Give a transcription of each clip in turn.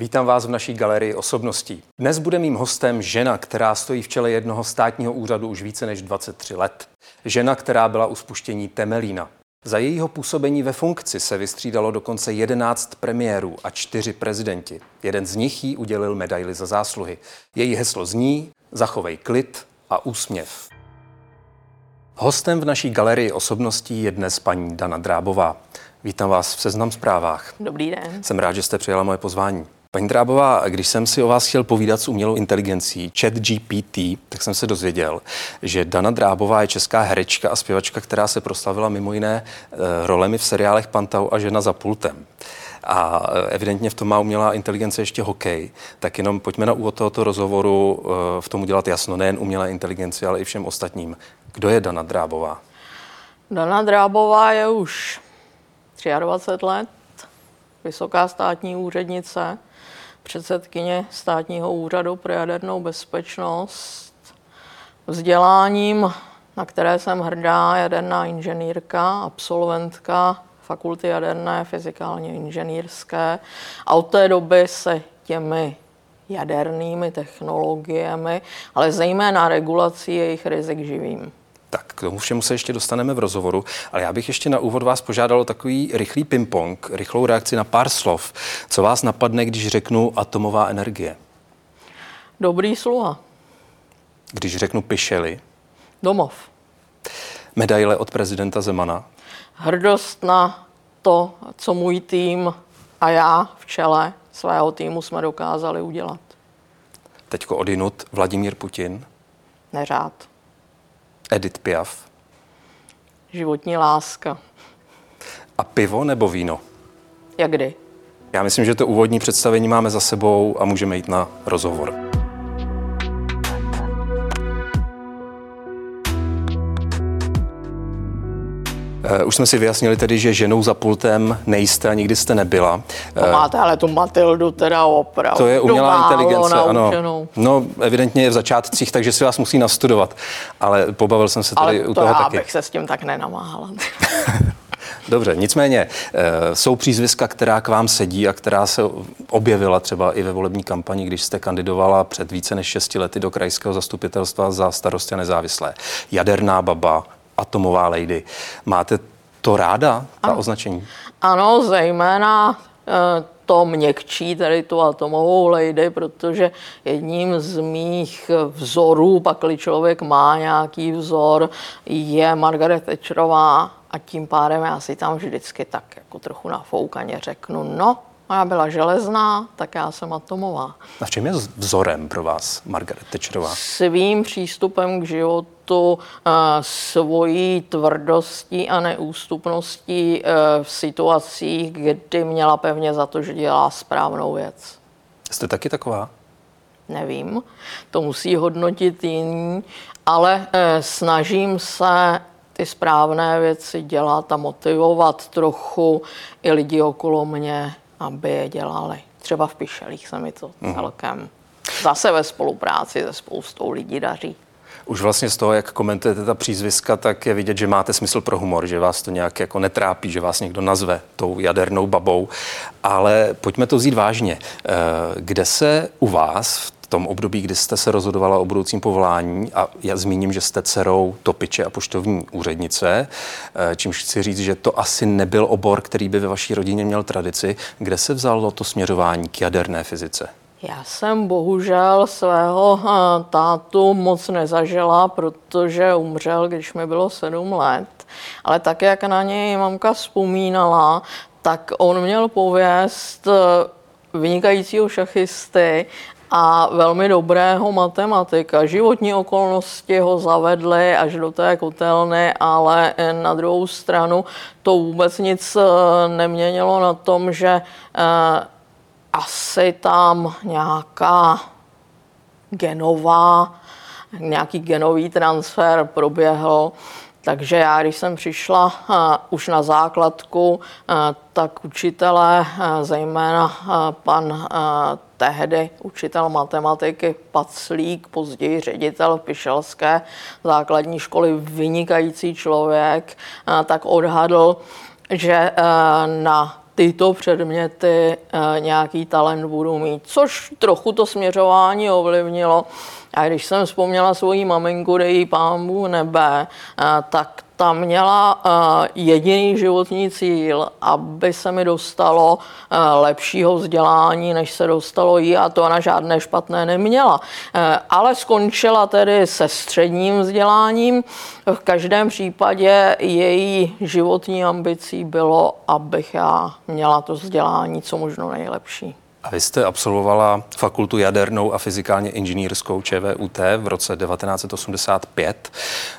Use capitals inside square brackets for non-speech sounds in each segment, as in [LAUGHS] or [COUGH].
Vítám vás v naší galerii osobností. Dnes bude mým hostem žena, která stojí v čele jednoho státního úřadu už více než 23 let. Žena, která byla u spuštění Temelína. Za jejího působení ve funkci se vystřídalo dokonce 11 premiérů a čtyři prezidenti. Jeden z nich jí udělil medaili za zásluhy. Její heslo zní Zachovej klid a úsměv. Hostem v naší galerii osobností je dnes paní Dana Drábová. Vítám vás v Seznam zprávách. Dobrý den. Jsem rád, že jste přijala moje pozvání. Paní Drábová, když jsem si o vás chtěl povídat s umělou inteligencí, chat GPT, tak jsem se dozvěděl, že Dana Drábová je česká herečka a zpěvačka, která se proslavila mimo jiné eh, rolemi v seriálech Pantau a Žena za pultem. A eh, evidentně v tom má umělá inteligence ještě hokej. Tak jenom pojďme na úvod tohoto rozhovoru eh, v tom udělat jasno, nejen umělé inteligenci, ale i všem ostatním. Kdo je Dana Drábová? Dana Drábová je už 23 let, vysoká státní úřednice, předsedkyně státního úřadu pro jadernou bezpečnost. Vzděláním, na které jsem hrdá, jaderná inženýrka, absolventka fakulty jaderné fyzikálně inženýrské. A od té doby se těmi jadernými technologiemi, ale zejména regulací jejich rizik živím. Tak k tomu všemu se ještě dostaneme v rozhovoru, ale já bych ještě na úvod vás požádal o takový rychlý ping-pong, rychlou reakci na pár slov. Co vás napadne, když řeknu atomová energie? Dobrý sluha. Když řeknu pišely? Domov. Medaile od prezidenta Zemana? Hrdost na to, co můj tým a já v čele svého týmu jsme dokázali udělat. Teďko odinut Vladimír Putin? Neřád. Edith Piaf? Životní láska. A pivo nebo víno? Jak kdy? Já myslím, že to úvodní představení máme za sebou a můžeme jít na rozhovor. Už jsme si vyjasnili tedy, že ženou za pultem nejste a nikdy jste nebyla. To máte ale tu Matildu teda opravdu. To je umělá inteligence, ano. No, evidentně je v začátcích, takže si vás musí nastudovat. Ale pobavil jsem se tady ale u toho já taky. bych se s tím tak nenamáhala. [LAUGHS] Dobře, nicméně eh, jsou přízviska, která k vám sedí a která se objevila třeba i ve volební kampani, když jste kandidovala před více než 6 lety do krajského zastupitelstva za starosti a nezávislé. Jaderná baba, atomová lady. Máte to ráda, ta ano. označení? Ano, zejména eh, to měkčí tady tu atomovou lady, protože jedním z mých vzorů, pakli člověk má nějaký vzor, je Margaret Thatcherová a tím pádem já si tam vždycky tak jako trochu nafoukaně řeknu, no, Ona byla železná, tak já jsem atomová. A v čem je vzorem pro vás Margaret Thatcherová? Svým přístupem k životu, eh, svojí tvrdostí a neústupností eh, v situacích, kdy měla pevně za to, že dělá správnou věc. Jste taky taková? Nevím, to musí hodnotit jiný, ale eh, snažím se ty správné věci dělat a motivovat trochu i lidi okolo mě aby je dělali. Třeba v Pišelích se mi to mm. celkem zase ve spolupráci se spoustou lidí daří. Už vlastně z toho, jak komentujete ta přízviska, tak je vidět, že máte smysl pro humor, že vás to nějak jako netrápí, že vás někdo nazve tou jadernou babou. Ale pojďme to vzít vážně. Eh, kde se u vás v tom období, kdy jste se rozhodovala o budoucím povolání a já zmíním, že jste dcerou topiče a poštovní úřednice, eh, čímž chci říct, že to asi nebyl obor, který by ve vaší rodině měl tradici. Kde se vzalo to směřování k jaderné fyzice? Já jsem bohužel svého eh, tátu moc nezažila, protože umřel, když mi bylo sedm let. Ale tak, jak na něj mamka vzpomínala, tak on měl pověst eh, vynikajícího šachisty a velmi dobrého matematika. Životní okolnosti ho zavedly až do té kotelny, ale na druhou stranu to vůbec nic eh, neměnilo na tom, že eh, asi tam nějaká genová, nějaký genový transfer proběhl Takže já, když jsem přišla už na základku, tak učitelé, zejména pan tehdy učitel matematiky Paclík, později ředitel Pišelské základní školy, vynikající člověk, tak odhadl, že na tyto předměty nějaký talent budu mít, což trochu to směřování ovlivnilo. A když jsem vzpomněla svoji maminku, dej jí pámbu nebe, tak ta měla uh, jediný životní cíl, aby se mi dostalo uh, lepšího vzdělání, než se dostalo jí a to ona žádné špatné neměla. Ale skončila tedy se středním vzděláním. V každém případě její životní ambicí bylo, abych já měla to vzdělání co možno nejlepší. A vy jste absolvovala fakultu jadernou a fyzikálně inženýrskou ČVUT v roce 1985.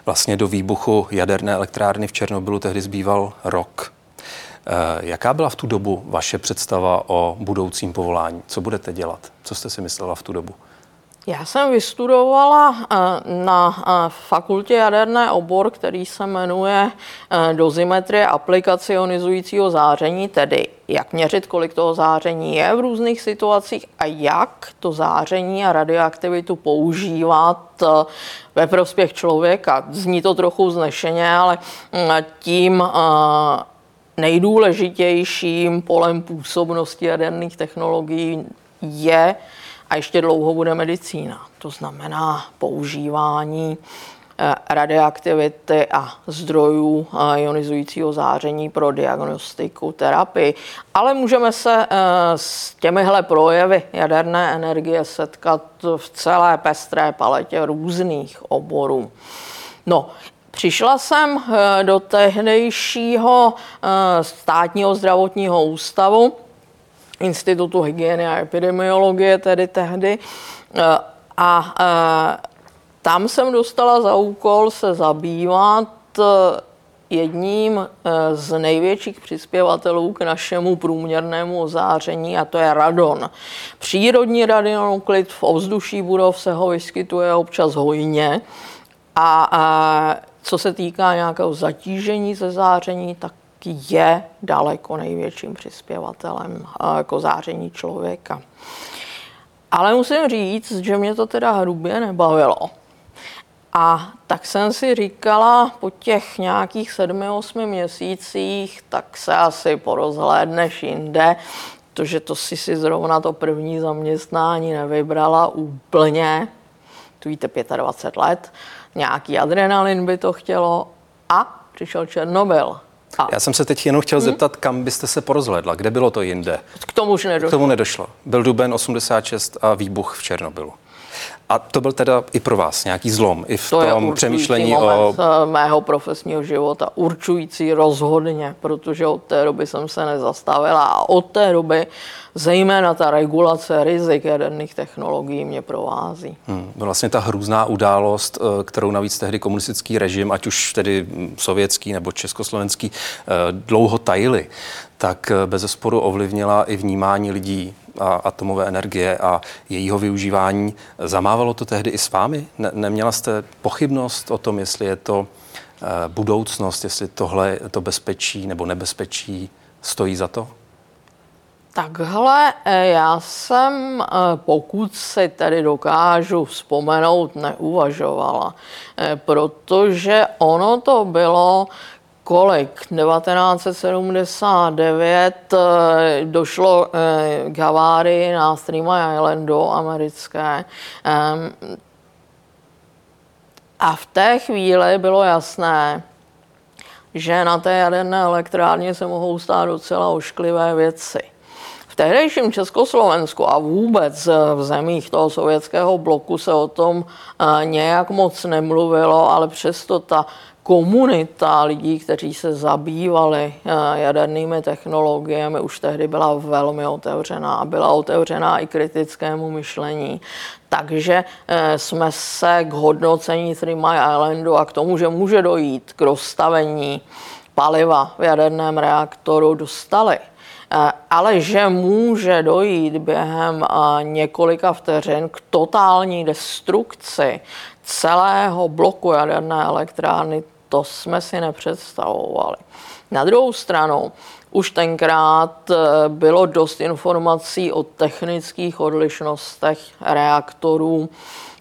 Vlastně do výbuchu jaderné elektrárny v Černobylu tehdy zbýval rok. Eh, jaká byla v tu dobu vaše představa o budoucím povolání? Co budete dělat? Co jste si myslela v tu dobu? Já jsem vystudovala eh, na eh, fakultě jaderné obor, který se jmenuje eh, dozimetrie aplikace ionizujícího záření, tedy jak měřit, kolik toho záření je v různých situacích a jak to záření a radioaktivitu používat ve prospěch člověka. Zní to trochu znešeně, ale mm, tím nejdůležitějším polem působnosti jaderných technologií je a ještě dlouho bude medicína. To znamená používání eh, radioaktivity a zdrojů eh, ionizujícího záření pro diagnostiku, terapii. Ale můžeme se eh, s těmihle projevy jaderné energie setkat v celé pestré paletě různých oborů. No, Přišla jsem do tehdejšího státního zdravotního ústavu, Institutu hygieny a epidemiologie tedy tehdy. Eh, a eh, tam jsem dostala za úkol se zabývat eh, jedním z největších přispěvatelů k našemu průměrnému ozáření a to je radon. Přírodní radionuklid v ovzduší budov se ho vyskytuje občas hojně a, a co se týká nějakého zatížení ze záření, tak je daleko největším přispěvatelem jako záření člověka. Ale musím říct, že mě to teda hrubě nebavilo. A tak jsem si říkala, po těch nějakých sedmi, osmi měsících, tak se asi porozhlédneš jinde, protože to si si zrovna to první zaměstnání nevybrala úplně. Tu víte, 25 let, nějaký adrenalin by to chtělo a přišel Černobyl. A. Já jsem se teď jenom chtěl hmm? zeptat, kam byste se porozhledla, kde bylo to jinde? K tomu už nedošlo. K tomu nedošlo. Byl duben 86 a výbuch v Černobylu. A to byl teda i pro vás nějaký zlom, i v to tom přemýšlení o... Eh, mého profesního života, určující rozhodně, protože od té doby jsem se nezastavila a od té doby zejména ta regulace rizik jaderných technologií mě provází. Hmm, vlastně ta hrůzná událost, eh, kterou navíc tehdy komunistický režim, ať už tedy sovětský nebo československý, eh, dlouho tajili, tak bez zesporu ovlivnila i vnímání lidí a atomové energie a jejího využívání. Zamávalo to tehdy i s vámi? Ne, neměla jste pochybnost o tom, jestli je to eh, budoucnost, jestli tohle to bezpečí nebo nebezpečí stojí za to? Takhle eh, já jsem, eh, pokud si tedy dokážu vzpomenout, neuvažovala, protože ono to bylo kolik? 1979 eh, došlo eh, k havárii na Three Islandu americké. A v té chvíli bylo jasné, že na té jaderné elektrárně se mohou stát docela ošklivé věci. V tehdejším Československu a vůbec v zemích toho sovětského bloku se o tom eh, nějak moc nemluvilo, ale přesto ta komunita lidí, kteří se zabývali eh, jadernými technologiemi, už tehdy byla velmi otevřená a byla otevřená i kritickému myšlení. Takže eh, jsme se k hodnocení Three Mile Islandu a k tomu, že může dojít k rozstavení paliva v jaderném reaktoru, dostali. Eh, ale že může dojít během několika vteřin k totální destrukci celého bloku jaderné elektrárny, to jsme si nepředstavovali. Na druhou stranu, už tenkrát eh, bylo dost informací o technických odlišnostech reaktorů,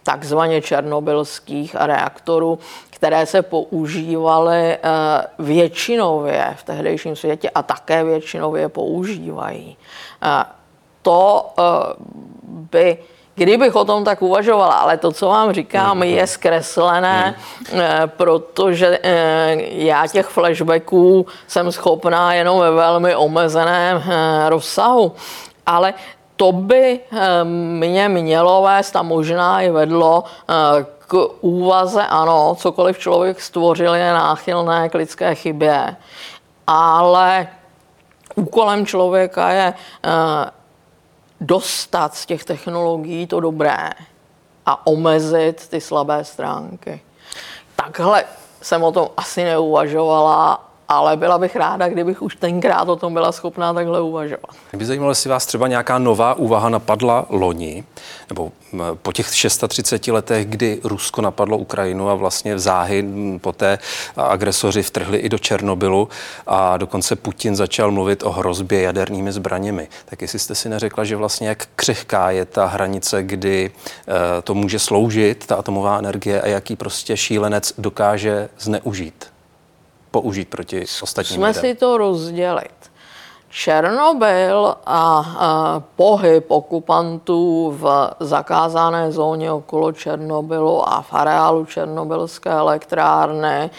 takzvaně černobylských reaktorů, které se používaly eh, většinově v tehdejším světě a také většinově používají. Eh, to by Kdybych o tom tak uvažovala, ale to, co vám říkám, je zkreslené, hmm. protože eh, já těch flashbacků jsem schopná jenom ve velmi omezeném eh, rozsahu. Ale to by mě mělo vést a možná i vedlo k úvaze, ano, cokoliv člověk stvořil je náchylné k lidské chybě, ale úkolem člověka je dostat z těch technologií to dobré a omezit ty slabé stránky. Takhle jsem o tom asi neuvažovala ale byla bych ráda, kdybych už tenkrát o tom byla schopná takhle uvažovat. Mě by zajímalo, jestli vás třeba nějaká nová úvaha napadla loni, nebo po těch 630 letech, kdy Rusko napadlo Ukrajinu a vlastně záhy poté agresoři vtrhli i do Černobylu a dokonce Putin začal mluvit o hrozbě jadernými zbraněmi. Tak jestli jste si neřekla, že vlastně jak křehká je ta hranice, kdy eh, to může sloužit, ta atomová energie a jaký prostě šílenec dokáže zneužít? Použít proti ostatním Jsme lidem? si to rozdělit. Černobyl a, a pohyb okupantů v zakázané zóně okolo Černobylu a v areálu Černobylské elektrárny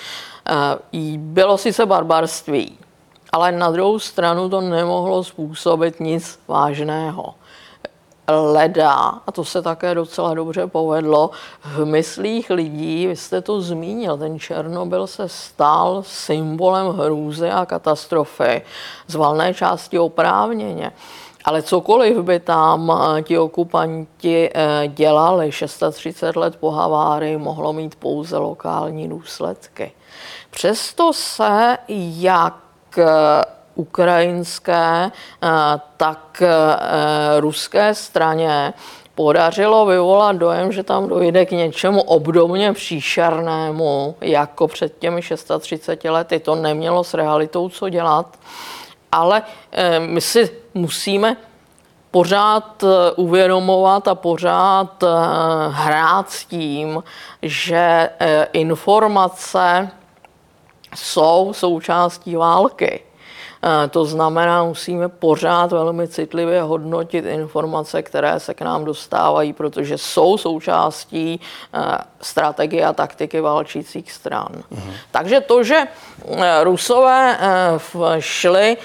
bylo sice barbarství, ale na druhou stranu to nemohlo způsobit nic vážného leda, a to se také docela dobře povedlo, v myslích lidí, vy jste to zmínil, ten Černobyl se stal symbolem hrůzy a katastrofy, z valné části oprávněně. Ale cokoliv by tam eh, ti okupanti eh, dělali 630 let po havárii, mohlo mít pouze lokální důsledky. Přesto se jak eh, ukrajinské, eh, tak eh, ruské straně podařilo vyvolat dojem, že tam dojde k něčemu obdobně příšernému, jako před těmi 630 lety. To nemělo s realitou co dělat, ale eh, my si musíme pořád uvědomovat a pořád hrát s tím, že informace jsou součástí války. To znamená, musíme pořád velmi citlivě hodnotit informace, které se k nám dostávají, protože jsou součástí strategie a taktiky válčících stran. Mhm. Takže to, že Rusové šli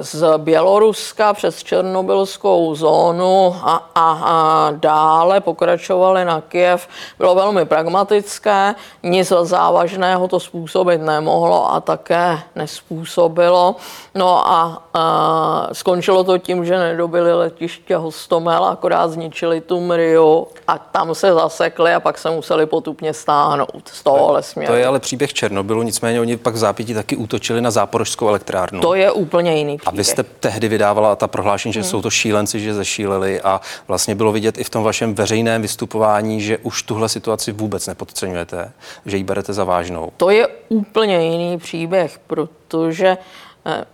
z Běloruska přes Černobylskou zónu a, a, a dále pokračovali na Kiev, bylo velmi pragmatické, nic závažného to způsobit nemohlo a také nespůsobilo. No a, a skončilo to tím, že nedobili letiště Hostomel, akorát zničili tu Mriu a tam se zasekli a pak se museli potupně stáhnout z toho směru. To je ale příběh Černobylu, nicméně oni pak zápětí taky útočili na záporožskou elektrárnu. To je úplně jiný příběh. A vy jste tehdy vydávala ta prohlášení, že hmm. jsou to šílenci, že zešíleli a vlastně bylo vidět i v tom vašem veřejném vystupování, že už tuhle situaci vůbec nepodceňujete, že ji berete za vážnou. To je úplně jiný příběh, protože eh,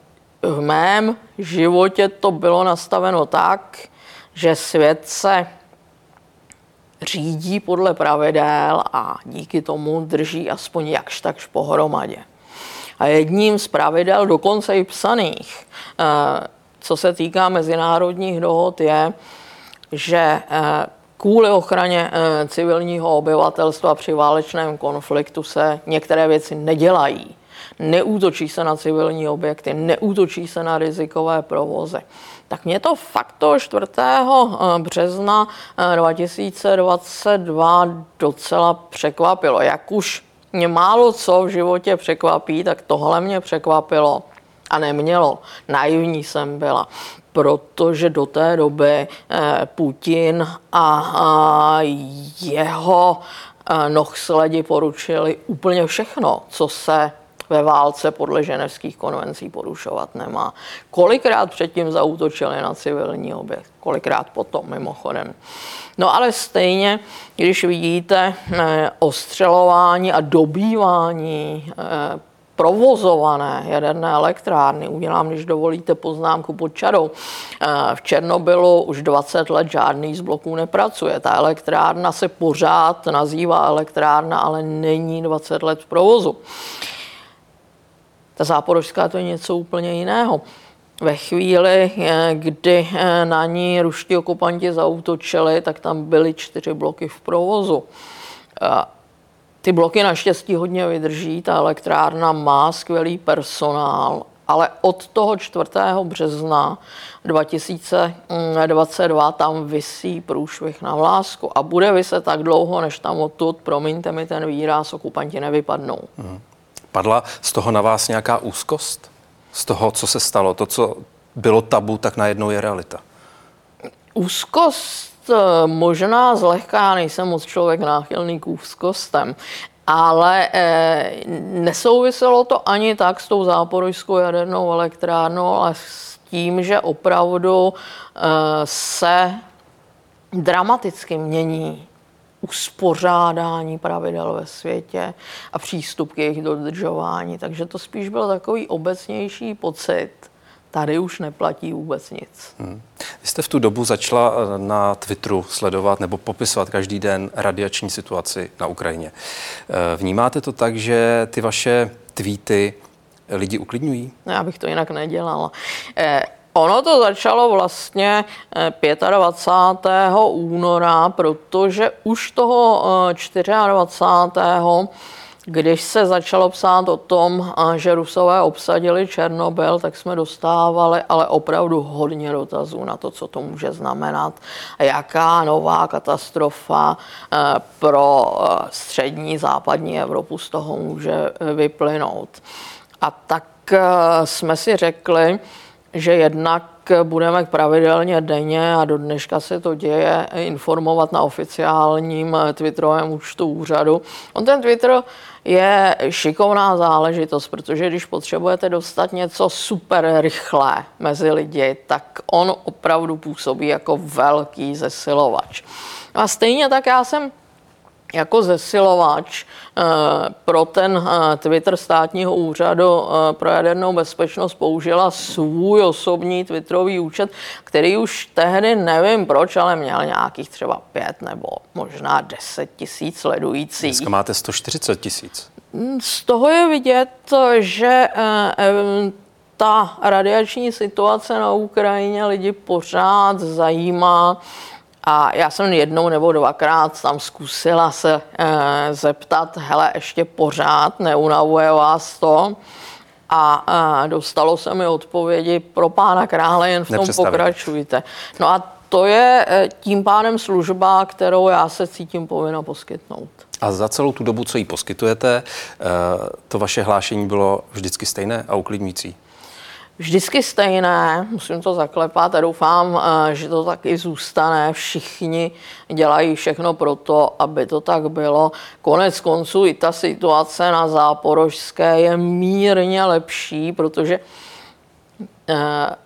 v mém životě to bylo nastaveno tak, že svět se řídí podle pravidel a díky tomu drží aspoň jakž takž pohromadě. A jedním z pravidel, dokonce i psaných, eh, co se týká mezinárodních dohod, je, že eh, kvůli ochraně eh, civilního obyvatelstva při válečném konfliktu se některé věci nedělají neútočí se na civilní objekty, neútočí se na rizikové provozy. Tak mě to fakt to 4. Eh, března 2022 eh, docela překvapilo. Jak už mě málo co v životě překvapí, tak tohle mě překvapilo a nemělo. Naivní jsem byla, protože do té doby eh, Putin a jeho nohsledi poručili úplně všechno, co se ve válce podle ženevských konvencí porušovat nemá. Kolikrát předtím zautočili na civilní objekt, kolikrát potom mimochodem. No ale stejně, když vidíte eh, ostřelování a dobývání eh, provozované jaderné elektrárny, udělám, když dovolíte poznámku pod čarou, eh, v Černobylu už 20 let žádný z bloků nepracuje. Ta elektrárna se pořád nazývá elektrárna, ale není 20 let v provozu. Ta záporožská to je něco úplně jiného. Ve chvíli, eh, kdy eh, na ní ruští okupanti zautočili, tak tam byly čtyři bloky v provozu. Ty bloky naštěstí hodně vydrží, ta elektrárna má skvělý personál, ale od toho 4. března 2022 tam vysí průšvih na vlásku a bude vyset tak dlouho, než tam odtud, promiňte mi ten výraz, okupanti nevypadnou. Hmm. Padla z toho na vás nějaká úzkost? Z toho, co se stalo? To, co bylo tabu, tak najednou je realita. Úzkost Eh, možná zlehká, nejsem moc člověk náchylný k úzkostem, ale e, nesouviselo to ani tak s tou záporožskou jadernou elektrárnou, ale s tím, že opravdu e, se dramaticky mění uspořádání pravidel ve světě a přístup k jejich dodržování. Takže to spíš byl takový obecnější pocit, tady už neplatí vůbec nic. Hmm. Vy jste v tu dobu začala eh, na Twitteru sledovat nebo popisovat každý den radiační situaci na Ukrajině. Eh, vnímáte to tak, že ty vaše tweety lidi uklidňují? No, já bych to jinak nedělala. Eh, ono to začalo vlastně 25. Eh, února, protože už toho 24 když se začalo psát o tom, že Rusové obsadili Černobyl, tak jsme dostávali ale opravdu hodně dotazů na to, co to může znamenat jaká nová katastrofa pro střední západní Evropu z toho může vyplynout. A tak jsme si řekli, že jednak budeme pravidelně denně a do dneška se to děje informovat na oficiálním Twitterovém účtu úřadu. On ten Twitter je šikovná záležitost, protože když potřebujete dostat něco super rychle mezi lidi, tak on opravdu působí jako velký zesilovač. A stejně tak já jsem jako zesilovač eh, pro ten eh, Twitter státního úřadu eh, pro jadernou bezpečnost použila svůj osobní Twitterový účet, který už tehdy nevím proč, ale měl nějakých třeba pět nebo možná deset tisíc sledujících. Dneska máte 140 tisíc. Z toho je vidět, že ta radiační situace na Ukrajině lidi pořád zajímá. A já jsem jednou nebo dvakrát tam zkusila se e, zeptat, hele, ještě pořád neunavuje vás to? A e, dostalo se mi odpovědi pro pána krále, jen v tom pokračujte. No a to je e, tím pádem služba, kterou já se cítím povinna poskytnout. A za celou tu dobu, co ji poskytujete, to vaše hlášení bylo vždycky stejné a uklidňující? Vždycky stejné, musím to zaklepat a doufám, eh, že to taky zůstane. Všichni dělají všechno pro to, aby to tak bylo. Konec konců i ta situace na Záporožské je mírně lepší, protože eh,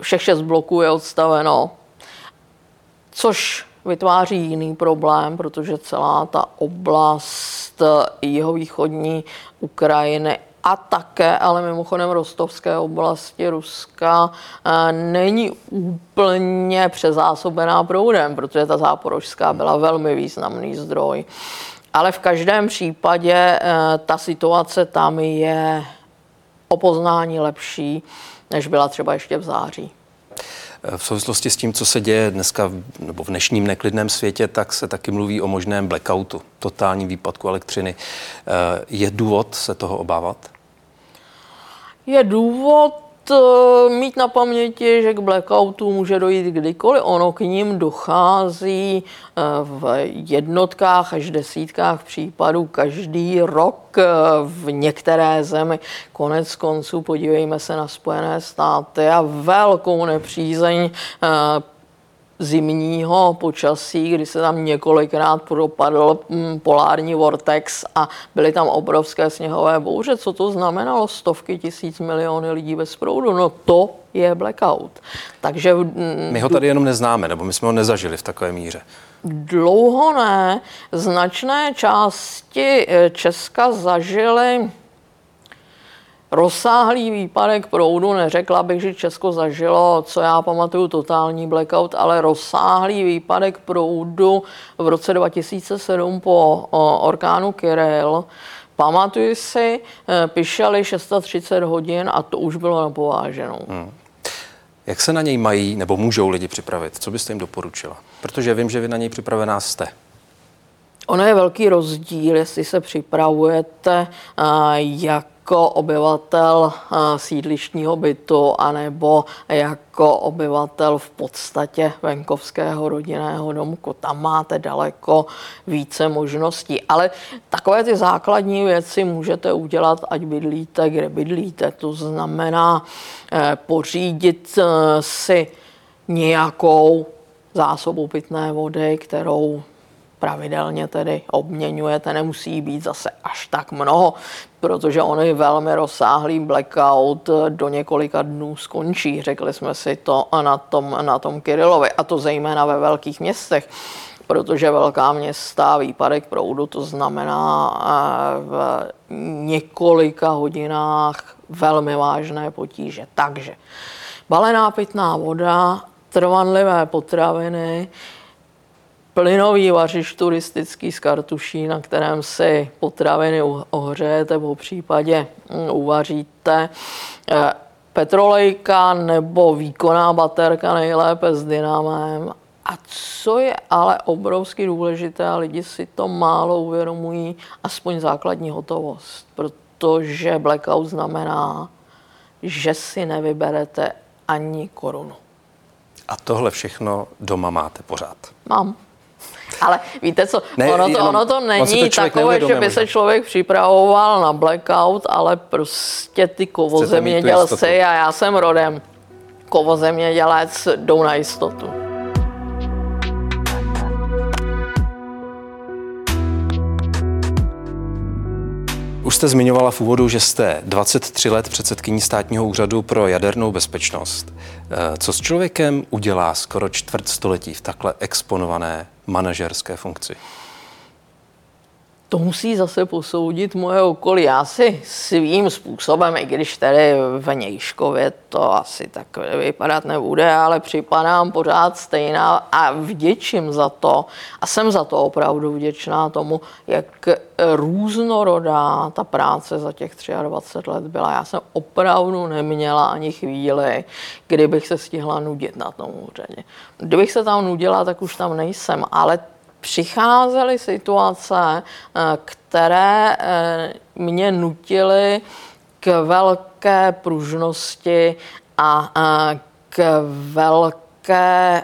všech šest bloků je odstaveno, což vytváří jiný problém, protože celá ta oblast jihovýchodní Ukrajiny a také, ale mimochodem rostovské oblasti Ruska eh, není úplně přezásobená proudem, protože ta záporožská byla velmi významný zdroj. Ale v každém případě eh, ta situace tam je o poznání lepší, než byla třeba ještě v září. V souvislosti s tím, co se děje dneska nebo v dnešním neklidném světě, tak se taky mluví o možném blackoutu, totálním výpadku elektřiny. Eh, je důvod se toho obávat? Je důvod eh, mít na paměti, že k blackoutu může dojít kdykoliv. Ono k ním dochází eh, v jednotkách až desítkách případů každý rok v některé zemi. Konec konců podívejme se na Spojené státy a velkou nepřízeň zimního počasí, kdy se tam několikrát propadl mm, polární vortex a byly tam obrovské sněhové bouře. Co to znamenalo? Stovky tisíc miliony lidí bez proudu. No to je blackout. Takže... Mm, my ho tady jenom neznáme, nebo my jsme ho nezažili v takové míře. Dlouho ne. Značné části eh, Česka zažily Rozsáhlý výpadek proudu, neřekla bych, že Česko zažilo, co já pamatuju, totální blackout, ale rozsáhlý výpadek proudu v roce 2007 po orkánu Kirill. Pamatuju si, eh, pišeli 630 hodin a to už bylo napováženou. Hmm. Jak se na něj mají nebo můžou lidi připravit? Co byste jim doporučila? Protože vím, že vy na něj připravená jste. Ono je velký rozdíl, jestli se připravujete eh, jak jako obyvatel eh, sídlištního bytu anebo jako obyvatel v podstatě venkovského rodinného domku. Tam máte daleko více možností. Ale takové ty základní věci můžete udělat, ať bydlíte, kde bydlíte. To znamená eh, pořídit eh, si nějakou zásobu pitné vody, kterou pravidelně tedy obměňujete, nemusí být zase až tak mnoho, protože on je velmi rozsáhlý blackout do několika dnů skončí. Řekli jsme si to na tom, na tom Kirilovi, a to zejména ve velkých městech protože velká města, výpadek proudu, to znamená eh, v několika hodinách velmi vážné potíže. Takže balená pitná voda, trvanlivé potraviny, plynový vařič turistický z kartuší, na kterém si potraviny ohřejete, po případě mm, uvaříte. Eh, petrolejka nebo výkonná baterka nejlépe s dynamem. A co je ale obrovsky důležité, a lidi si to málo uvědomují, aspoň základní hotovost. Protože blackout znamená, že si nevyberete ani korunu. A tohle všechno doma máte pořád? Mám. [LAUGHS] Ale víte co, ne, ono, to, ono to není to takové, že by se člověk připravoval na blackout, ale prostě ty kovozemědělci, a já jsem rodem kovozemědělec, jdou na jistotu. Už jste zmiňovala v úvodu, že jste 23 let předsedkyní státního úřadu pro jadernou bezpečnost. Eh, co s člověkem udělá skoro čtvrt století v takhle exponované manažerské funkci? To musí zase posoudit moje okolí. Já si svým způsobem, i když tady v Nějškově to asi tak vypadat nebude, ale připadám pořád stejná a vděčím za to. A jsem za to opravdu vděčná tomu, jak různorodá ta práce za těch 23 let byla. Já jsem opravdu neměla ani chvíli, kdybych se stihla nudit na tom úřadě. Kdybych se tam nudila, tak už tam nejsem, ale přicházely situace, eh, které eh, mě nutily k velké pružnosti a eh, k velké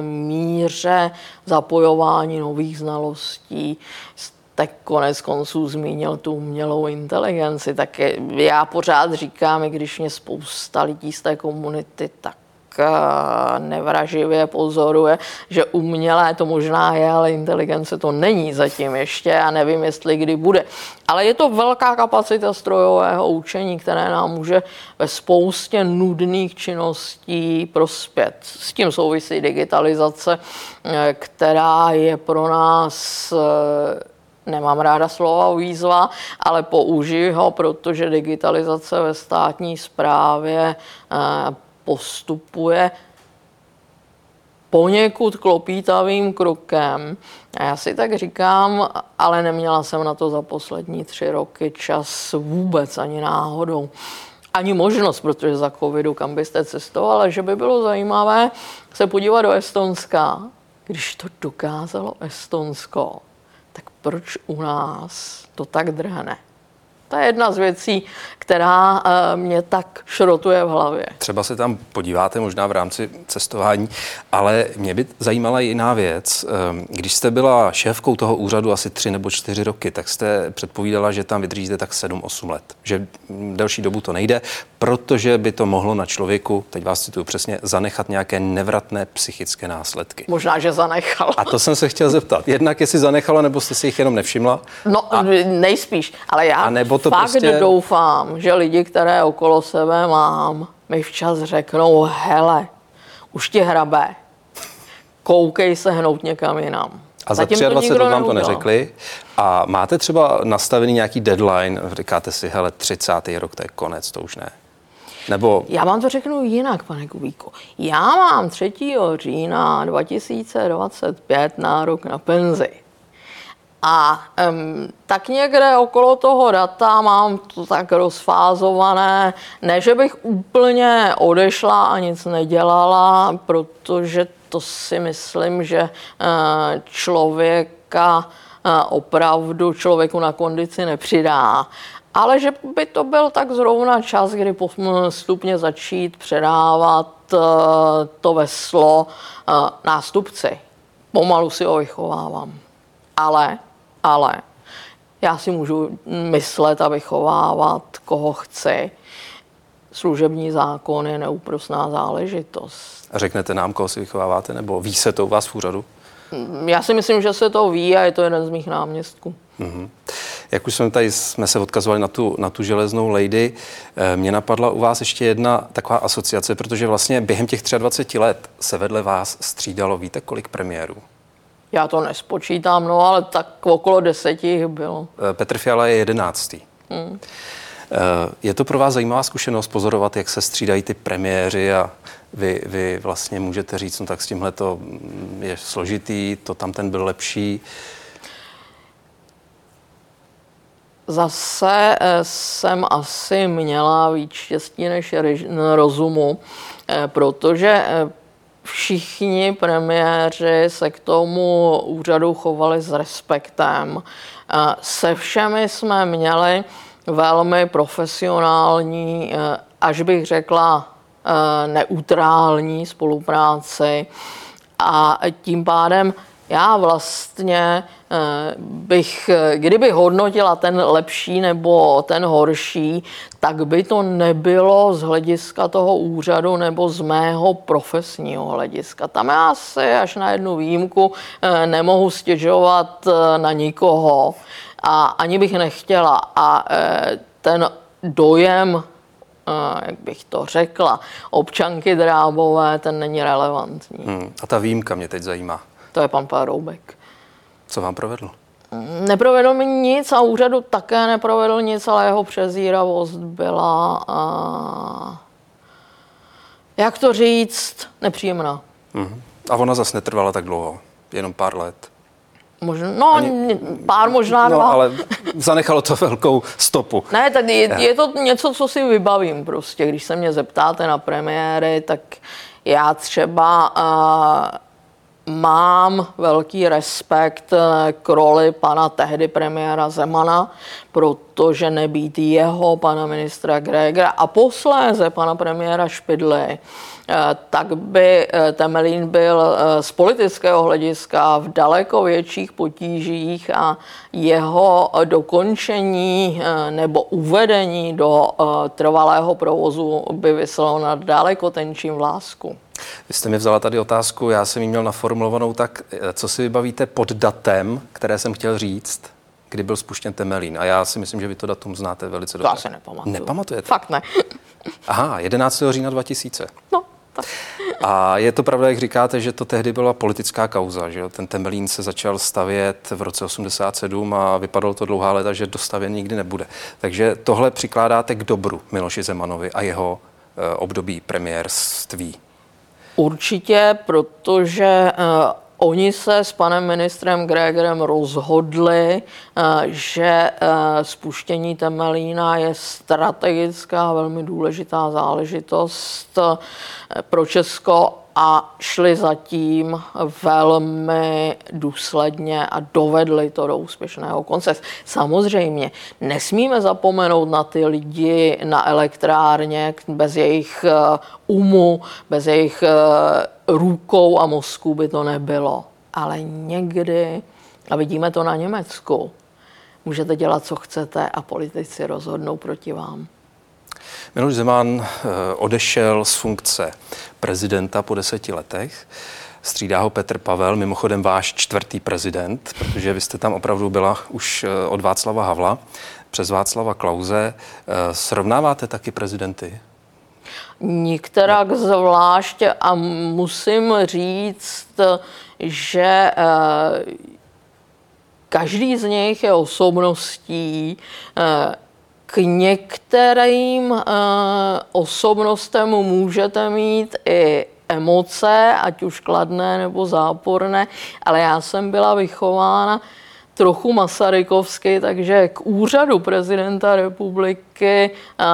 míře zapojování nových znalostí. Tak konec konců zmínil tu umělou inteligenci, tak já pořád říkám, i když mě spousta lidí z té komunity tak nevraživě pozoruje, že umělé to možná je, ale inteligence to není zatím ještě a nevím, jestli kdy bude. Ale je to velká kapacita strojového učení, které nám může ve spoustě nudných činností prospět. S tím souvisí digitalizace, která je pro nás nemám ráda slova výzva, ale použiji ho, protože digitalizace ve státní správě postupuje poněkud klopítavým krokem. A já si tak říkám, ale neměla jsem na to za poslední tři roky čas vůbec ani náhodou. Ani možnost, protože za covidu kam byste cestovali, že by bylo zajímavé se podívat do Estonska. Když to dokázalo Estonsko, tak proč u nás to tak drhne? To je jedna z věcí, která eh, mě tak šrotuje v hlavě. Třeba se tam podíváte možná v rámci cestování, ale mě by zajímala jiná věc. Ehm, když jste byla šéfkou toho úřadu asi tři nebo čtyři roky, tak jste předpovídala, že tam vydržíte tak 7-8 let. Že delší dobu to nejde, protože by to mohlo na člověku, teď vás cituju přesně, zanechat nějaké nevratné psychické následky. Možná, že zanechal. A to jsem se chtěl zeptat. Jednak jestli zanechala, nebo jste si jich jenom nevšimla? No, a, nejspíš, ale já a nebo to fakt prostě... doufám, že lidi, které okolo sebe mám, mi včas řeknou, hele, už ti hrabe, koukej se hnout někam jinam. A za 23 let vám to neřekli. A máte třeba nastavený nějaký deadline? Říkáte si, hele, 30. rok, to je konec, to už ne. Nebo... Já vám to řeknu jinak, pane Kubíku. Já mám 3. října 2025 nárok na penzi. A um, tak někde okolo toho data mám to tak rozfázované, ne, že bych úplně odešla a nic nedělala, protože to si myslím, že uh, člověka uh, opravdu člověku na kondici nepřidá. Ale že by to byl tak zrovna čas, kdy postupně začít předávat uh, to veslo nástupci. Pomalu si ho vychovávám. Ale ale já si můžu myslet a vychovávat, koho chci. Služební zákon je neúprosná záležitost. A řeknete nám, koho si vychováváte, nebo ví se to u vás v úřadu? Já si myslím, že se to ví a je to jeden z mých náměstků. Mm-hmm. Jak už jsme tady jsme se odkazovali na tu, na tu železnou lady, eh, mě napadla u vás ještě jedna taková asociace, protože vlastně během těch 23 let se vedle vás střídalo, víte, kolik premiérů? Já to nespočítám, no ale tak okolo deseti jich bylo. Eh, Petr Fiala je jedenáctý. Hmm. Eh, je to pro vás zajímavá zkušenost pozorovat, jak se střídají ty premiéři a vy, vy vlastně můžete říct, no tak s tímhle to je složitý, to tam ten byl lepší. Zase eh, jsem asi měla víc štěstí než rozumu, protože všichni premiéři se k tomu úřadu chovali s respektem. Se všemi jsme měli velmi profesionální, eh, až bych řekla eh, neutrální spolupráci a tím pádem já vlastně eh, bych, kdyby hodnotila ten lepší nebo ten horší, tak by to nebylo z hlediska toho úřadu nebo z mého profesního hlediska. Tam já si až na jednu výjimku eh, nemohu stěžovat eh, na nikoho a ani bych nechtěla. A ten dojem jak bych to řekla, občanky drábové, ten není relevantní. Hmm. A ta výjimka mě teď zajímá. To je pan Paroubek. Co vám provedl? Neprovedl mi nic a úřadu také neprovedl nic, ale jeho přezíravost byla, a, jak to říct, nepříjemná. Uh-huh. A ona zase netrvala tak dlouho, jenom pár let. Možná, no, Ani, pár možná no, dva. ale zanechalo to [LAUGHS] velkou stopu. Ne, tak je, je to něco, co si vybavím prostě. Když se mě zeptáte na premiéry, tak já třeba uh, mám velký respekt eh, k roli pana tehdy premiéra Zemana, protože nebýt jeho, pana ministra Gregera a posléze pana premiéra Špidly, eh, tak by eh, Temelín byl z politického hlediska v daleko větších potížích a jeho dokončení nebo uvedení do trvalého provozu by vyslalo na daleko tenčím vlásku. Vy jste mi vzala tady otázku, já jsem ji měl naformulovanou tak, eh, co si vybavíte pod datem, které jsem chtěl říct, kdy byl spuštěn Temelín. A já si myslím, že vy to datum znáte velice dobře. To já se nepamatuju. Nepamatujete? Fakt ne. [LAUGHS] Aha, 11. října 2000. No, tak. A je to pravda, jak říkáte, že to tehdy byla politická kauza, že jo? Ten Temelín se začal stavět v roce 87 a vypadalo to dlouhá léta, že dostavěn nikdy nebude. Takže tohle přikládáte k dobru Miloši Zemanovi a jeho e, období premiérství. Určitě, protože uh, Oni se s panem ministrem Gregerem rozhodli že spuštění Temelína je strategická, velmi důležitá záležitost pro Česko a šli zatím velmi důsledně a dovedli to do úspěšného konce. Samozřejmě nesmíme zapomenout na ty lidi na elektrárně, bez jejich eh, umu, bez jejich eh, rukou a mozku by to nebylo. Ale někdy, a vidíme to na Německu, můžete dělat, co chcete a politici rozhodnou proti vám. Miloš Zeman eh, odešel z funkce prezidenta po deseti letech. Střídá ho Petr Pavel, mimochodem váš čtvrtý prezident, protože vy jste tam opravdu byla už eh, od Václava Havla přes Václava Klauze. Eh, srovnáváte taky prezidenty? Nikterak zvláště a musím říct, že každý z nich je osobností, k některým uh, osobnostem můžete mít i emoce, ať už kladné nebo záporné, ale já jsem byla vychována trochu masarykovsky, takže k úřadu prezidenta republiky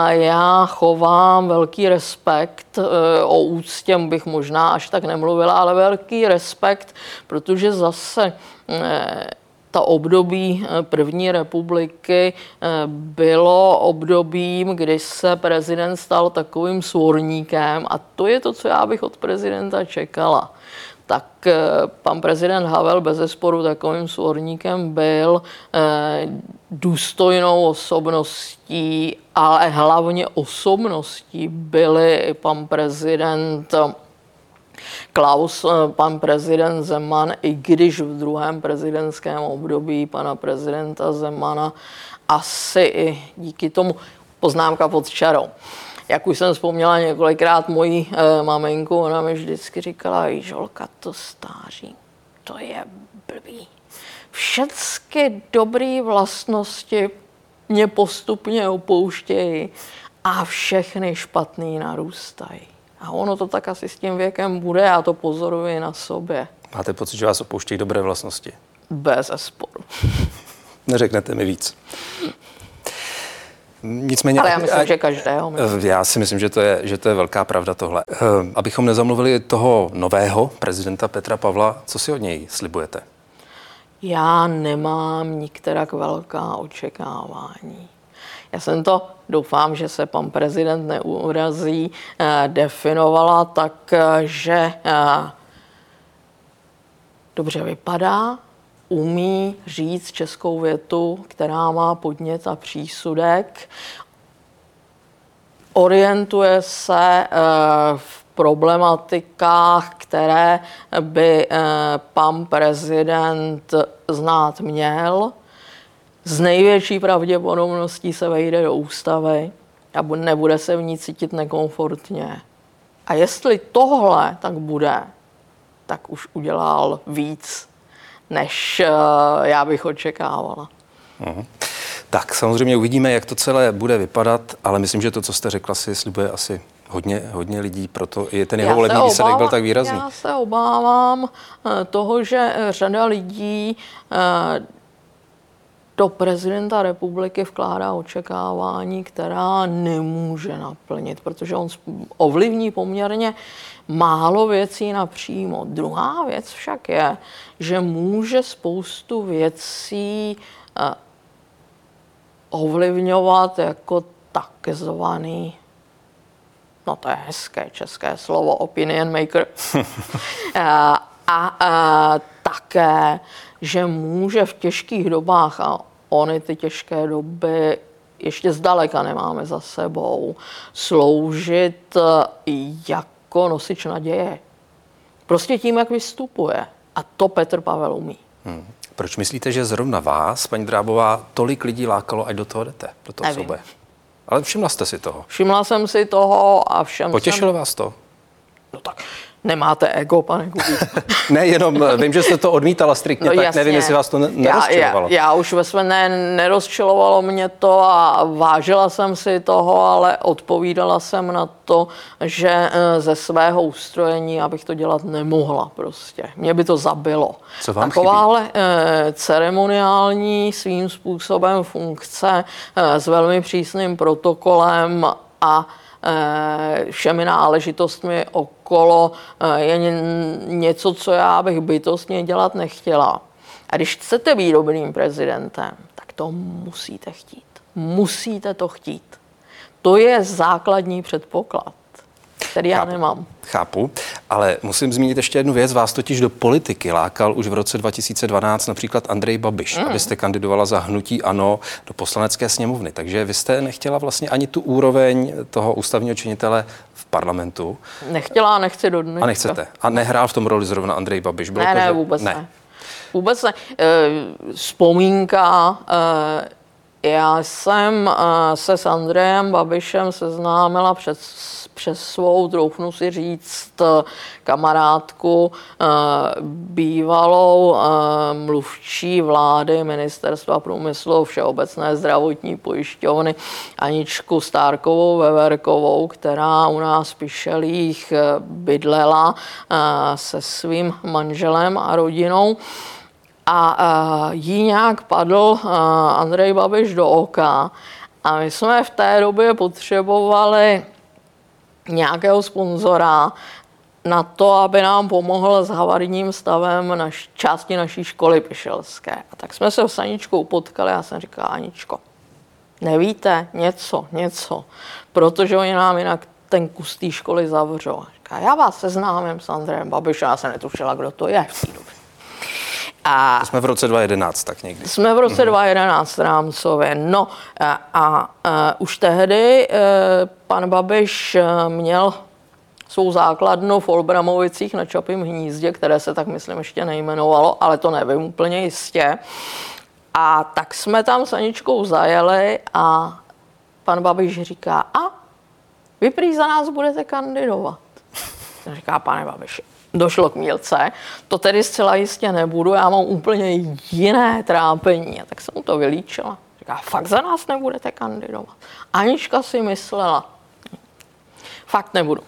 já chovám velký respekt. Eh, o úctě bych možná až tak nemluvila, ale velký respekt, protože zase eh, ta období eh, první republiky eh, bylo obdobím, kdy se prezident stal takovým svorníkem a to je to, co já bych od prezidenta čekala. Tak eh, pan prezident Havel bez zesporu takovým svorníkem byl důstojnou osobností, ale hlavně osobností byli pan prezident Klaus, eh, pan prezident Zeman, i když v druhém prezidentském období pana prezidenta Zemana asi i díky tomu poznámka pod čarou. Jak už jsem vzpomněla několikrát moji e, maminku, ona mi vždycky říkala, Žolka, to stáří, to je blbý. Všechny dobré vlastnosti mě postupně opouštějí a všechny špatný narůstají. A ono to tak asi s tím věkem bude, já to pozoruji na sobě. Máte pocit, že vás opouštějí dobré vlastnosti? Bez sporu. [LAUGHS] Neřeknete mi víc. Nicméně, Ale já myslím, a, že každého. Myslím. Já si myslím, že to, je, že to je velká pravda tohle. Eh, abychom nezamluvili toho nového prezidenta Petra Pavla, co si od něj slibujete? Já nemám nikterak velká očekávání. Já jsem to, doufám, že se pan prezident neurazí, eh, definovala tak, eh, že eh, dobře vypadá, umí říct českou větu, která má podnět a přísudek, orientuje se v problematikách, které by pan prezident znát měl z největší pravděpodobností se vejde do ústavy a nebude se v ní cítit nekomfortně. A jestli tohle tak bude, tak už udělal víc, než uh, já bych očekávala. Uh-huh. Tak samozřejmě uvidíme, jak to celé bude vypadat, ale myslím, že to, co jste řekla, si slibuje asi hodně, hodně lidí, proto i ten jeho volební výsledek byl tak výrazný. Já se obávám eh, toho, že řada lidí eh, do prezidenta republiky vkládá očekávání, která nemůže naplnit, protože on ovlivní poměrně málo věcí napřímo. Druhá věc však je, že může spoustu věcí eh, ovlivňovat jako takzvaný no to je hezké české slovo, opinion maker. [LAUGHS] a, a, a také že může v těžkých dobách, a ony ty těžké doby ještě zdaleka nemáme za sebou, sloužit jako nosič naděje. Prostě tím, jak vystupuje. A to Petr Pavel umí. Hmm. Proč myslíte, že zrovna vás, paní Drábová, tolik lidí lákalo, ať do toho jdete, do toho Nevím. souboje? Ale všimla jste si toho? Všimla jsem si toho a všem Potěšilo jsem... vás to? No tak Nemáte ego, pane Kubík. [LAUGHS] ne, jenom eh, vím, že jste to odmítala striktně, no, tak jasně. nevím, jestli vás to nerozčilovalo. Já, já, já už ve své ne, nerozčilovalo mě to a vážila jsem si toho, ale odpovídala jsem na to, že eh, ze svého ustrojení, abych to dělat nemohla prostě. Mě by to zabilo. Co vám Takováhle chybí? Eh, ceremoniální svým způsobem funkce s velmi přísným protokolem a všemi náležitostmi okolo eh, je něco, co já bych bytostně dělat nechtěla. A když chcete být dobrým prezidentem, tak to musíte chtít. Musíte to chtít. To je základní předpoklad který já chápu, nemám. Chápu, ale musím zmínit ještě jednu věc. Vás totiž do politiky lákal už v roce 2012 například Andrej Babiš, mm. abyste kandidovala za hnutí ANO do poslanecké sněmovny. Takže vy jste nechtěla vlastně ani tu úroveň toho ústavního činitele v parlamentu. Nechtěla a nechci do dneška. A nechcete. A nehrál v tom roli zrovna Andrej Babiš? Bylo ne, to, ne, že... vůbec ne. ne. Vůbec ne. E, vzpomínka e, já jsem se s Andrejem Babišem seznámila před přes svou, troufnu si říct, kamarádku, eh, bývalou eh, mluvčí vlády Ministerstva průmyslu Všeobecné zdravotní pojišťovny Aničku Stárkovou Veverkovou, která u nás v Pišelích eh, bydlela se svým manželem a rodinou a jí nějak padl Andrej Babiš do oka a my jsme v té době potřebovali nějakého sponzora na to, aby nám pomohl s havarijním stavem naš, části naší školy Pišelské. A tak jsme se s Aničkou potkali a jsem říkala, Aničko, nevíte něco, něco, protože oni nám jinak ten kus té školy zavřou. Říká, já vás seznámím s Andrejem Babišem, já jsem netušila, kdo to je v té době. A to jsme v roce 2011 tak někdy. Jsme v roce mm-hmm. 2011 rámcově. No a, a, a už tehdy e, pan Babiš e, měl svou základnu v Olbramovicích na Čapím hnízdě, které se tak myslím ještě nejmenovalo, ale to nevím úplně jistě. A tak jsme tam s Aničkou zajeli a pan Babiš říká, a vy prý za nás budete kandidovat. Říká, pane Babiši, došlo k mílce. To tedy zcela jistě nebudu, já mám úplně jiné trápení. A tak jsem mu to vylíčila. Říká, fakt za nás nebudete kandidovat. Anička si myslela, fakt nebudu.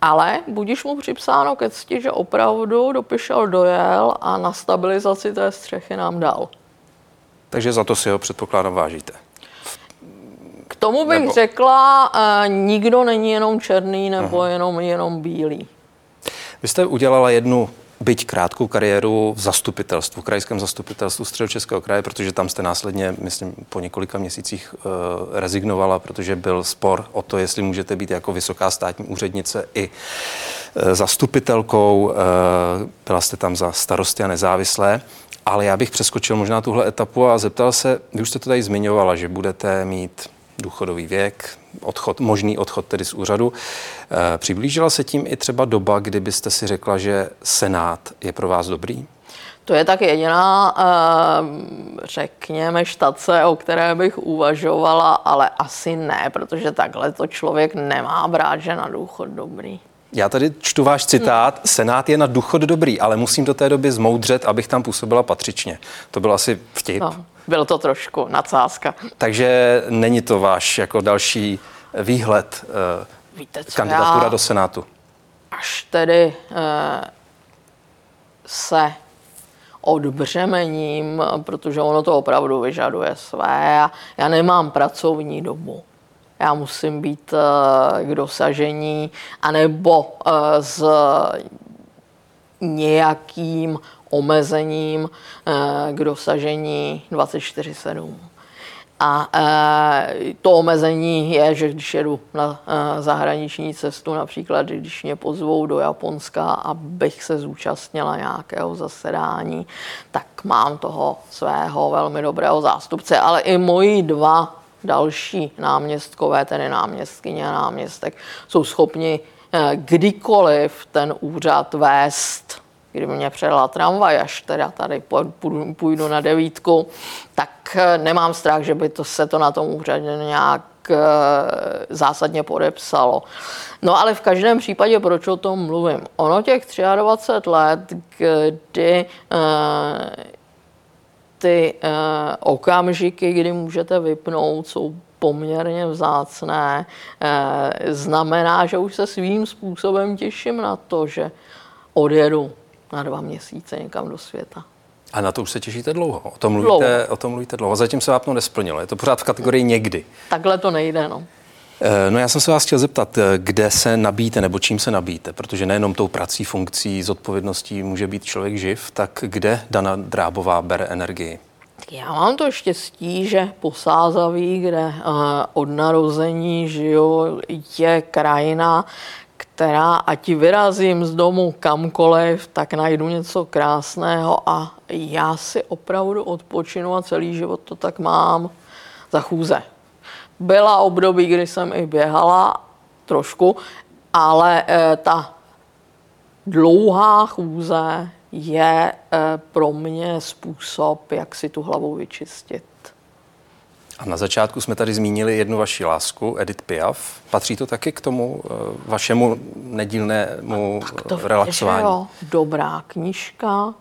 Ale budíš mu připsáno ke cti, že opravdu dopišel dojel a na stabilizaci té střechy nám dal. Takže za to si ho předpokládám vážíte. K tomu bych nebo... řekla, uh, nikdo není jenom černý nebo jenom, jenom bílý. Vy jste udělala jednu byť krátkou kariéru v zastupitelstvu, v krajském zastupitelstvu Středočeského kraje, protože tam jste následně, myslím, po několika měsících e, rezignovala, protože byl spor o to, jestli můžete být jako vysoká státní úřednice i e, zastupitelkou. E, byla jste tam za starosty a nezávislé. Ale já bych přeskočil možná tuhle etapu a zeptal se, vy už jste to tady zmiňovala, že budete mít důchodový věk, odchod, možný odchod tedy z úřadu. Eh, přiblížila se tím i třeba doba, kdybyste si řekla, že Senát je pro vás dobrý? To je tak jediná, eh, řekněme, štace, o které bych uvažovala, ale asi ne, protože takhle to člověk nemá brát, že na důchod dobrý. Já tady čtu váš citát. Hmm. Senát je na důchod dobrý, ale musím do té doby zmoudřet, abych tam působila patřičně. To byl asi vtip. No, byl to trošku nadsázka. Takže není to váš jako další výhled uh, Víte, co kandidatura já, do Senátu? Až tedy uh, se odbřemením, protože ono to opravdu vyžaduje své. A já nemám pracovní dobu. Já musím být uh, k dosažení, anebo uh, s nějakým omezením uh, k dosažení 24-7. A to omezení je, že když jedu na zahraniční cestu, například když mě pozvou do Japonska, abych se zúčastnila nějakého zasedání, tak mám toho svého velmi dobrého zástupce, ale i moji dva další náměstkové, tedy náměstkyně a náměstek, jsou schopni e, kdykoliv ten úřad vést kdy mě předala tramvaj, až teda tady půjdu na devítku, tak eh, nemám strach, že by to se to na tom úřadě nějak e, zásadně podepsalo. No ale v každém případě, proč o tom mluvím? Ono těch 23 let, kdy ty e, okamžiky, kdy můžete vypnout, jsou poměrně vzácné. E, znamená, že už se svým způsobem těším na to, že odjedu na dva měsíce někam do světa. A na to už se těšíte dlouho. O tom mluvíte dlouho. O tom mluvíte dlouho. Zatím se vám to nesplnilo. Je to pořád v kategorii někdy. Takhle to nejde, no. Eh, no já jsem se vás chtěl zeptat, eh, kde se nabíte nebo čím se nabíte, protože nejenom tou prací, funkcí, zodpovědností může být člověk živ, tak kde Dana Drábová bere energii? Já mám to štěstí, že po Sázaví, kde od narození žiju, je krajina, která ať vyrazím z domu kamkoliv, tak najdu něco krásného a já si opravdu odpočinu a celý život to tak mám za chůze. Byla období, kdy jsem i běhala trošku, ale e, ta dlouhá chůze je e, pro mě způsob, jak si tu hlavu vyčistit. A na začátku jsme tady zmínili jednu vaši lásku, Edith Piaf. Patří to taky k tomu uh, vašemu nedílnému tak to relaxování? Jo. Dobrá knižka,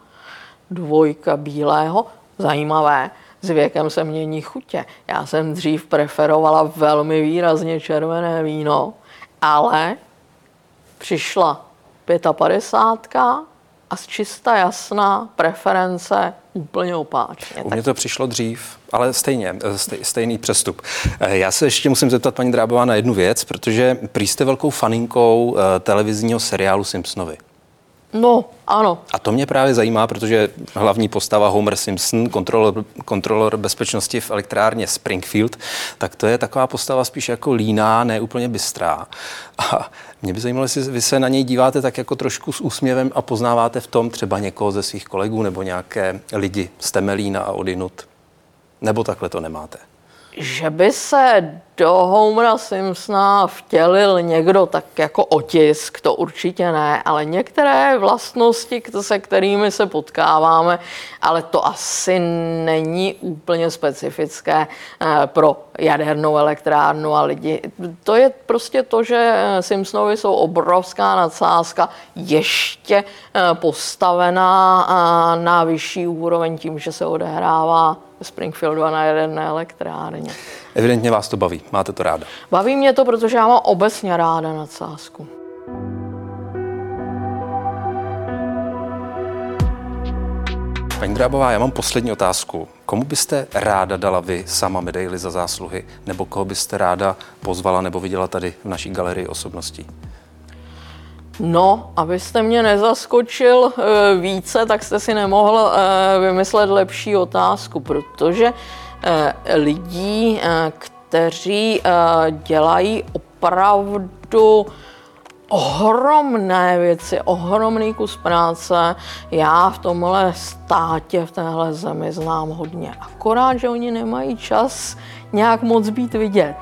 dvojka bílého, zajímavé. S věkem se mění chutě. Já jsem dřív preferovala velmi výrazně červené víno, ale přišla 55 a z čista jasná preference úplně opáčně. U mě to přišlo dřív, ale stejně, stej, stejný přestup. Eh, já se ještě musím zeptat paní Drábová na jednu věc, protože prý jste velkou faninkou eh, televizního seriálu Simpsonovi. No, ano. A to mě právě zajímá, protože hlavní postava Homer Simpson, kontrolor, kontrolor bezpečnosti v elektrárně Springfield, tak to je taková postava spíš jako líná, ne úplně bystrá. A mě by zajímalo, jestli vy se na něj díváte tak jako trošku s úsměvem a poznáváte v tom třeba někoho ze svých kolegů nebo nějaké lidi z Temelína a odinut. Nebo takhle to nemáte? Že by se do Homera Simpsona vtělil někdo tak jako otisk, to určitě ne, ale některé vlastnosti, se kterými se potkáváme, ale to asi není úplně specifické eh, pro jadernou elektrárnu a lidi. To je prostě to, že eh, Simpsonovi jsou obrovská nadsázka, ještě eh, postavená na vyšší úroveň tím, že se odehrává Springfieldu a na jaderné elektrárně. Evidentně vás to baví, máte to ráda. Baví mě to, protože já mám obecně ráda nadsázku. Paní Drábová, já mám poslední otázku. Komu byste ráda dala vy sama medaili za zásluhy, nebo koho byste ráda pozvala nebo viděla tady v naší galerii osobností? No, abyste mě nezaskočil e, více, tak jste si nemohl e, vymyslet lepší otázku, protože e, lidí, kteří dělají opravdu ohromné věci, ohromný kus práce. Já v tomhle státě, v téhle zemi znám hodně. Akorát, že oni nemají čas nějak moc být vidět.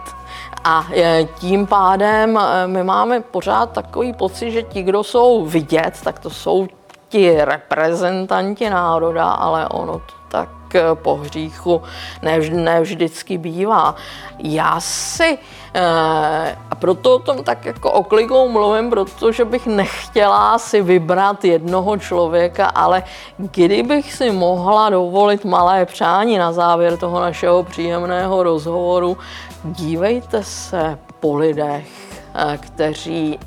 A eh, tím pádem eh, my máme pořád takový pocit, že ti, kdo jsou vidět, tak to jsou ti reprezentanti národa, ale ono to tak po hříchu nevž, nevždycky bývá. Já si, eh, a proto o tom tak jako oklikou mluvím, protože bych nechtěla si vybrat jednoho člověka, ale kdybych si mohla dovolit malé přání na závěr toho našeho příjemného rozhovoru, dívejte se po lidech, eh, kteří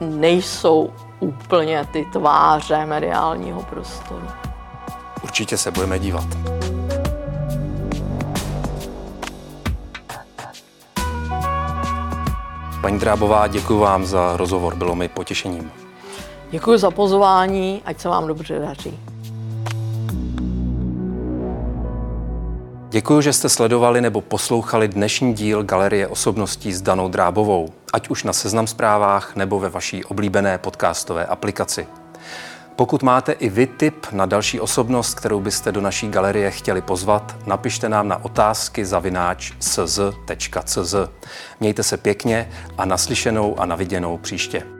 nejsou úplně ty tváře mediálního prostoru. Určitě se budeme dívat. Paní Drábová, děkuji vám za rozhovor, bylo mi potěšením. Děkuji za pozvání, ať se vám dobře daří. Děkuji, že jste sledovali nebo poslouchali dnešní díl Galerie osobností s Danou Drábovou, ať už na Seznam zprávách nebo ve vaší oblíbené podcastové aplikaci. Pokud máte i vy tip na další osobnost, kterou byste do naší galerie chtěli pozvat, napište nám na otázky zavináč sz.cz. Mějte se pěkně a naslyšenou a naviděnou příště.